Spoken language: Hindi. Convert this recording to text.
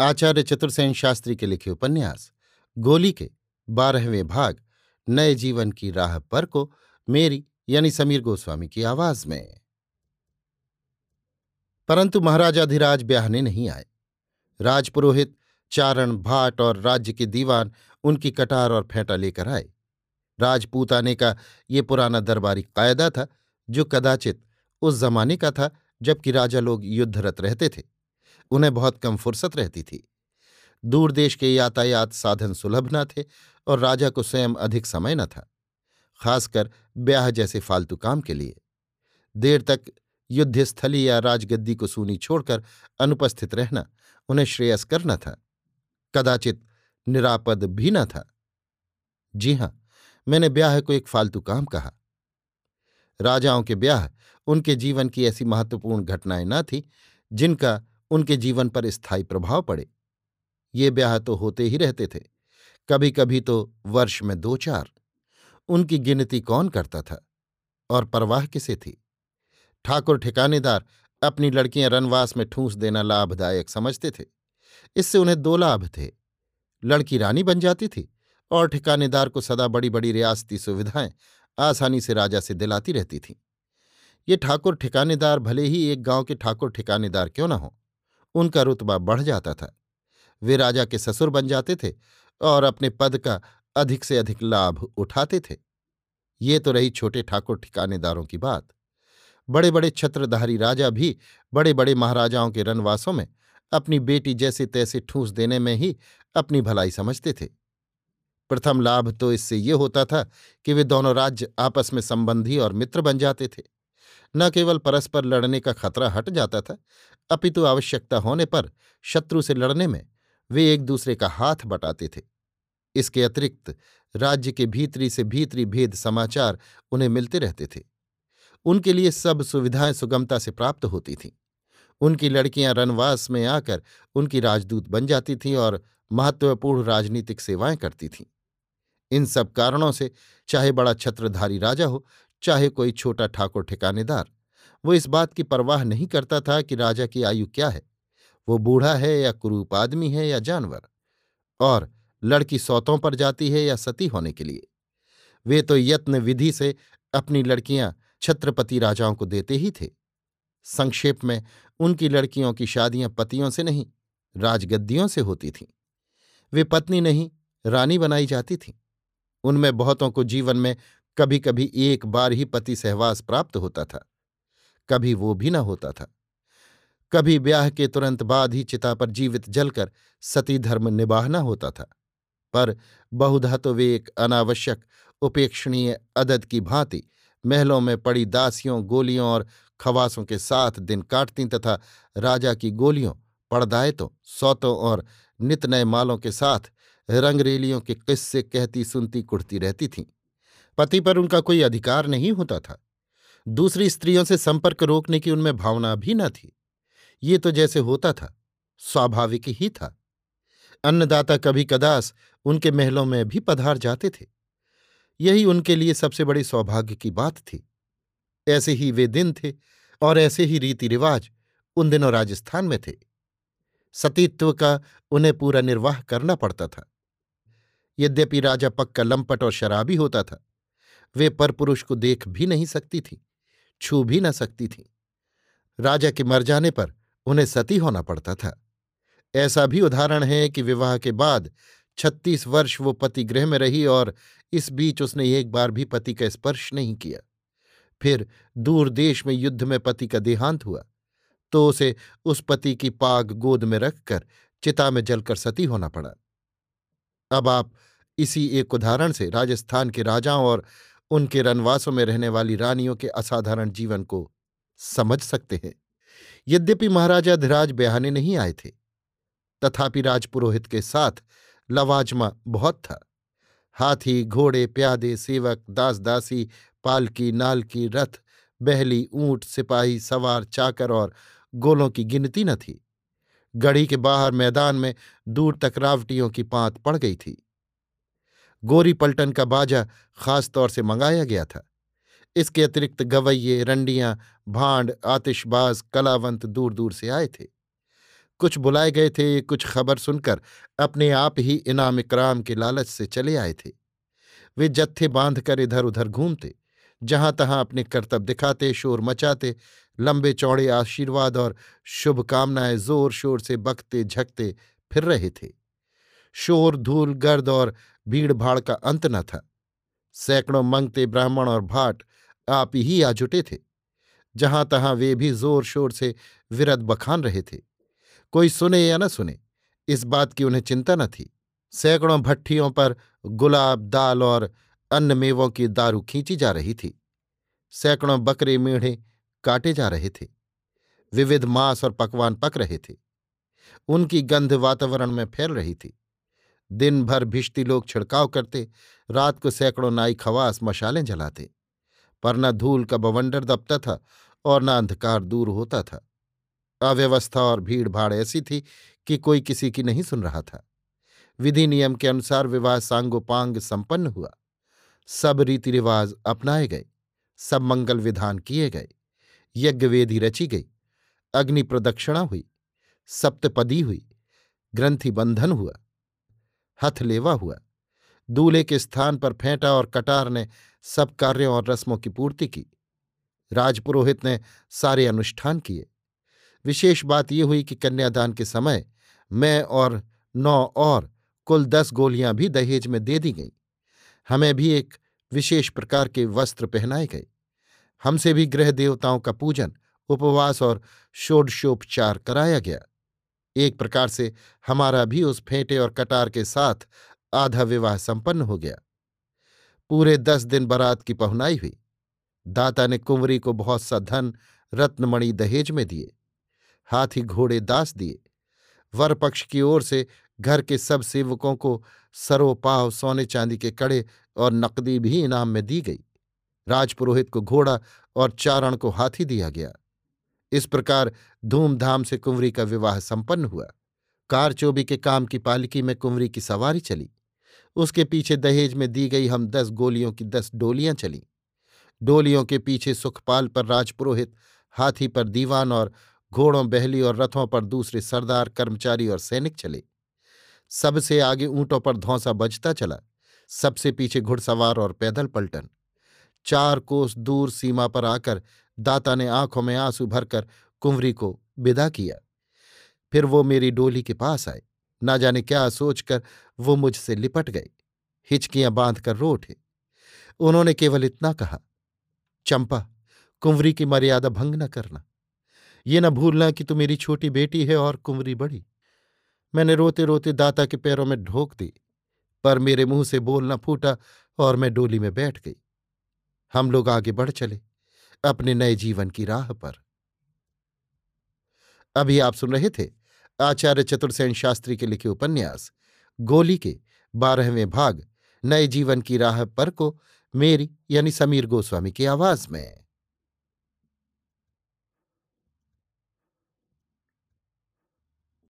आचार्य चतुर्सेन शास्त्री के लिखे उपन्यास, गोली के बारहवें भाग, नए जीवन की राह पर को मेरी यानी समीर गोस्वामी की आवाज़ में। परंतु महाराजाधिराज ब्याहने नहीं आए। राजपुरोहित चारण, भाट और राज्य के दीवान उनकी कटार और फेंटा लेकर आए। राजपूत आने का ये पुराना दरबारी कायदा था, जो कदाचित उस जमाने का था, जबकि राजा लोग युद्धरत रहते थे। उन्हें बहुत कम फुर्सत रहती थी। दूर देश के यातायात साधन सुलभ न थे और राजा को स्वयं अधिक समय न था, खासकर ब्याह जैसे फालतू काम के लिए। देर तक युद्धस्थली या राजगद्दी को सूनी छोड़कर अनुपस्थित रहना उन्हें श्रेयस्कर न था, कदाचित निरापद भी न था। जी हाँ, मैंने ब्याह को एक फालतू काम कहा। राजाओं के ब्याह उनके जीवन की ऐसी महत्वपूर्ण घटनाएँ न थी जिनका उनके जीवन पर स्थायी प्रभाव पड़े। ये ब्याह तो होते ही रहते थे। कभी कभी तो वर्ष में दो चार उनकी गिनती कौन करता था? और परवाह किसे थी? ठाकुर ठिकानेदार अपनी लड़कियाँ रनवास में ठूंस देना लाभदायक समझते थे। इससे उन्हें दो लाभ थे। लड़की रानी बन जाती थी और ठिकानेदार को सदा बड़ी बड़ी रियासती सुविधाएँ आसानी से राजा से दिलाती रहती थीं। ये ठाकुर ठिकानेदार भले ही एक गाँव के ठाकुर ठिकानेदार क्यों न हों? उनका रुतबा बढ़ जाता था। वे राजा के ससुर बन जाते थे और अपने पद का अधिक से अधिक लाभ उठाते थे। ये तो रही छोटे ठाकुर ठिकानेदारों की बात। बड़े बड़े छत्रधारी राजा भी बड़े बड़े महाराजाओं के रनवासों में अपनी बेटी जैसे तैसे ठूंस देने में ही अपनी भलाई समझते थे। प्रथम लाभ तो इससे ये होता था कि वे दोनों राज्य आपस में संबंधी और मित्र बन जाते थे। न केवल परस्पर लड़ने का खतरा हट जाता था अपितु आवश्यकता होने पर शत्रु से लड़ने में वे एक दूसरे का हाथ बटाते थे। इसके अतिरिक्त राज्य के भीतरी से भीतरी भेद समाचार उन्हें मिलते रहते थे। उनके लिए सब सुविधाएँ सुगमता से प्राप्त होती थीं। उनकी लड़कियाँ रनवास में आकर उनकी राजदूत बन जाती थीं और महत्वपूर्ण राजनीतिक सेवाएँ करती थीं। इन सब कारणों से चाहे बड़ा छत्रधारी राजा हो, चाहे कोई छोटा ठाकुर ठिकानेदार वो इस बात की परवाह नहीं करता था कि राजा की आयु क्या है। वो बूढ़ा है या कुरूप आदमी है या जानवर? और लड़की सौतों पर जाती है या सती होने के लिए? वे तो यत्न विधि से अपनी लड़कियाँ छत्रपति राजाओं को देते ही थे। संक्षेप में, उनकी लड़कियों की शादियाँ पतियों से नहीं, राजगद्दियों से होती थीं। वे पत्नी नहीं, रानी बनाई जाती थीं। उनमें बहुतों को जीवन में कभी कभी एक बार ही पति सहवास प्राप्त होता था। कभी वो भी न होता था। कभी ब्याह के तुरंत बाद ही चिता पर जीवित जलकर सती धर्म निबाहना होता था। पर बहुधा तो वे एक अनावश्यक, उपेक्षणीय अदद की भांति महलों में पड़ी दासियों, गोलियों और खवासों के साथ दिन काटती तथा राजा की गोलियों, पड़दायतों, सौतों और नित नए मालों के साथ रंगरेलियों के किस्से कहती सुनती कुढ़ती रहती थीं। पति पर उनका कोई अधिकार नहीं होता था। दूसरी स्त्रियों से संपर्क रोकने की उनमें भावना भी न थी। ये तो जैसे होता था, स्वाभाविक ही था। अन्नदाता कभी कदास उनके महलों में भी पधार जाते थे। यही उनके लिए सबसे बड़ी सौभाग्य की बात थी। ऐसे ही वे दिन थे और ऐसे ही रीति रिवाज उन दिनों राजस्थान में थे। सतीत्व का उन्हें पूरा निर्वाह करना पड़ता था। यद्यपि राजा पक्का लंपट और शराबी होता था, वे परपुरुष को देख भी नहीं सकती थी। छू भी न सकती थी। राजा के मर जाने पर उन्हें सती होना पड़ता था। ऐसा भी उदाहरण है कि विवाह के बाद छत्तीस वर्ष वो पति गृह में रही और इस बीच उसने एक बार भी पति का स्पर्श नहीं किया। फिर दूर देश में युद्ध में पति का देहांत हुआ तो उसे उस पति की पाग गोद में रखकर चिता में जलकर सती होना पड़ा। अब आप इसी एक उदाहरण से राजस्थान के राजाओं और उनके रनवासों में रहने वाली रानियों के असाधारण जीवन को समझ सकते हैं। यद्यपि महाराजा धिराज ब्याहने नहीं आए थे, तथापि राजपुरोहित के साथ लवाजमा बहुत था। हाथी, घोड़े, प्यादे, सेवक दास दासी पालकी, नालकी, रथ, बहली, ऊँट, सिपाही, सवार, चाकर और गोलों की गिनती न थी। गढ़ी के बाहर मैदान में दूर तक रावटियों की पांत पड़ गई थी। गोरी पलटन का बाजा खास तौर से मंगाया गया था। इसके अतिरिक्त गवैये, रंडियाँ, भांड, आतिशबाज, कलावंत दूर दूर से आए थे। कुछ बुलाए गए थे, कुछ खबर सुनकर अपने आप ही इनाम इकराम के लालच से चले आए थे। वे जत्थे बांधकर इधर उधर घूमते जहाँ तहां अपने कर्तव्य दिखाते, शोर मचाते, लंबे चौड़े आशीर्वाद और शुभकामनाएँ ज़ोर शोर से बकते, झकते फिर रहे थे। शोर, धूल, गर्द और भीड़ भाड़ का अंत न था। सैकड़ों मंगते ब्राह्मण और भाट आप ही आ जुटे थे। जहाँ तहां वे भी ज़ोर शोर से विरद बखान रहे थे। कोई सुने या न सुने, इस बात की उन्हें चिंता न थी। सैकड़ों भट्ठियों पर गुलाब, दाल और अन्न मेवों की दारू खींची जा रही थी। सैकड़ों बकरे मेढ़े काटे जा रहे थे। विविध मांस और पकवान पक रहे थे। उनकी गंध वातावरण में फैल रही थी। दिन भर भिश्ती लोग छिड़काव करते, रात को सैकड़ों नाई खवास मशालें जलाते। पर न धूल का बवंडर दबता था और न अंधकार दूर होता था। अव्यवस्था और भीड़ भाड़ ऐसी थी कि कोई किसी की नहीं सुन रहा था। विधि नियम के अनुसार विवाह सांगोपांग संपन्न हुआ। सब रीति रिवाज अपनाए गए, सब मंगल विधान किए गए। यज्ञ वेदी रची गई, अग्नि प्रदक्षिणा हुई, सप्तपदी हुई ग्रंथि बंधन हुआ। हथलेवा हुआ। दूल्हे के स्थान पर फेंटा और कटार ने सब कार्यों और रस्मों की पूर्ति की। राजपुरोहित ने सारे अनुष्ठान किए। विशेष बात यह हुई कि कन्यादान के समय मैं और नौ और कुल दस गोलियाँ भी दहेज में दे दी गईं। हमें भी एक विशेष प्रकार के वस्त्र पहनाए गए। हमसे भी गृह देवताओं का पूजन, उपवास और षोडशोपचार कराया गया। एक प्रकार से हमारा भी उस फेंटे और कटार के साथ आधा विवाह संपन्न हो गया। पूरे दस दिन बारात की पहुनाई हुई। दाता ने कुंवरी को बहुत सा धन रत्नमणि दहेज में दिए। हाथी घोड़े दास दिए। वर पक्ष की ओर से घर के सब सेवकों को सरोपाव, सोने चांदी के कड़े और नकदी भी इनाम में दी गई। राजपुरोहित को घोड़ा और चारण को हाथी दिया गया। इस प्रकार धूमधाम से कुंवरी का विवाह संपन्न हुआ। कारचोबी के काम की पालिकी में कुंवरी की सवारी चली। उसके पीछे दहेज में दी गई हम दस गोलियों की दस डोलियाँ चलीं। डोलियों के पीछे सुखपाल पर राजपुरोहित, हाथी पर दीवान और घोड़ों, बहली और रथों पर दूसरे सरदार, कर्मचारी और सैनिक चले। सबसे आगे ऊंटों पर धौंसा बजता चला। सबसे पीछे घुड़सवार और पैदल पलटन। चार कोस दूर सीमा पर आकर दाता ने आँखों में आँसू भरकर कुंवरी को विदा किया। फिर वो मेरी डोली के पास आए। ना जाने क्या सोचकर वो मुझसे लिपट गए हिचकियाँ बांधकर रो उठे। उन्होंने केवल इतना कहा, चंपा, कुंवरी की मर्यादा भंग न करना। ये न भूलना कि तू मेरी छोटी बेटी है और कुंवरी बड़ी। मैंने रोते रोते दाता के पैरों में ढोक दी, पर मेरे मुँह से बोलना फूटा और मैं डोली में बैठ गई। हम लोग आगे बढ़ चले। अपने नए जीवन की राह पर। अभी आप सुन रहे थे आचार्य चतुर्सेन शास्त्री के लिखे उपन्यास, गोली के बारहवें भाग, नए जीवन की राह पर को मेरी यानी समीर गोस्वामी की आवाज़ में।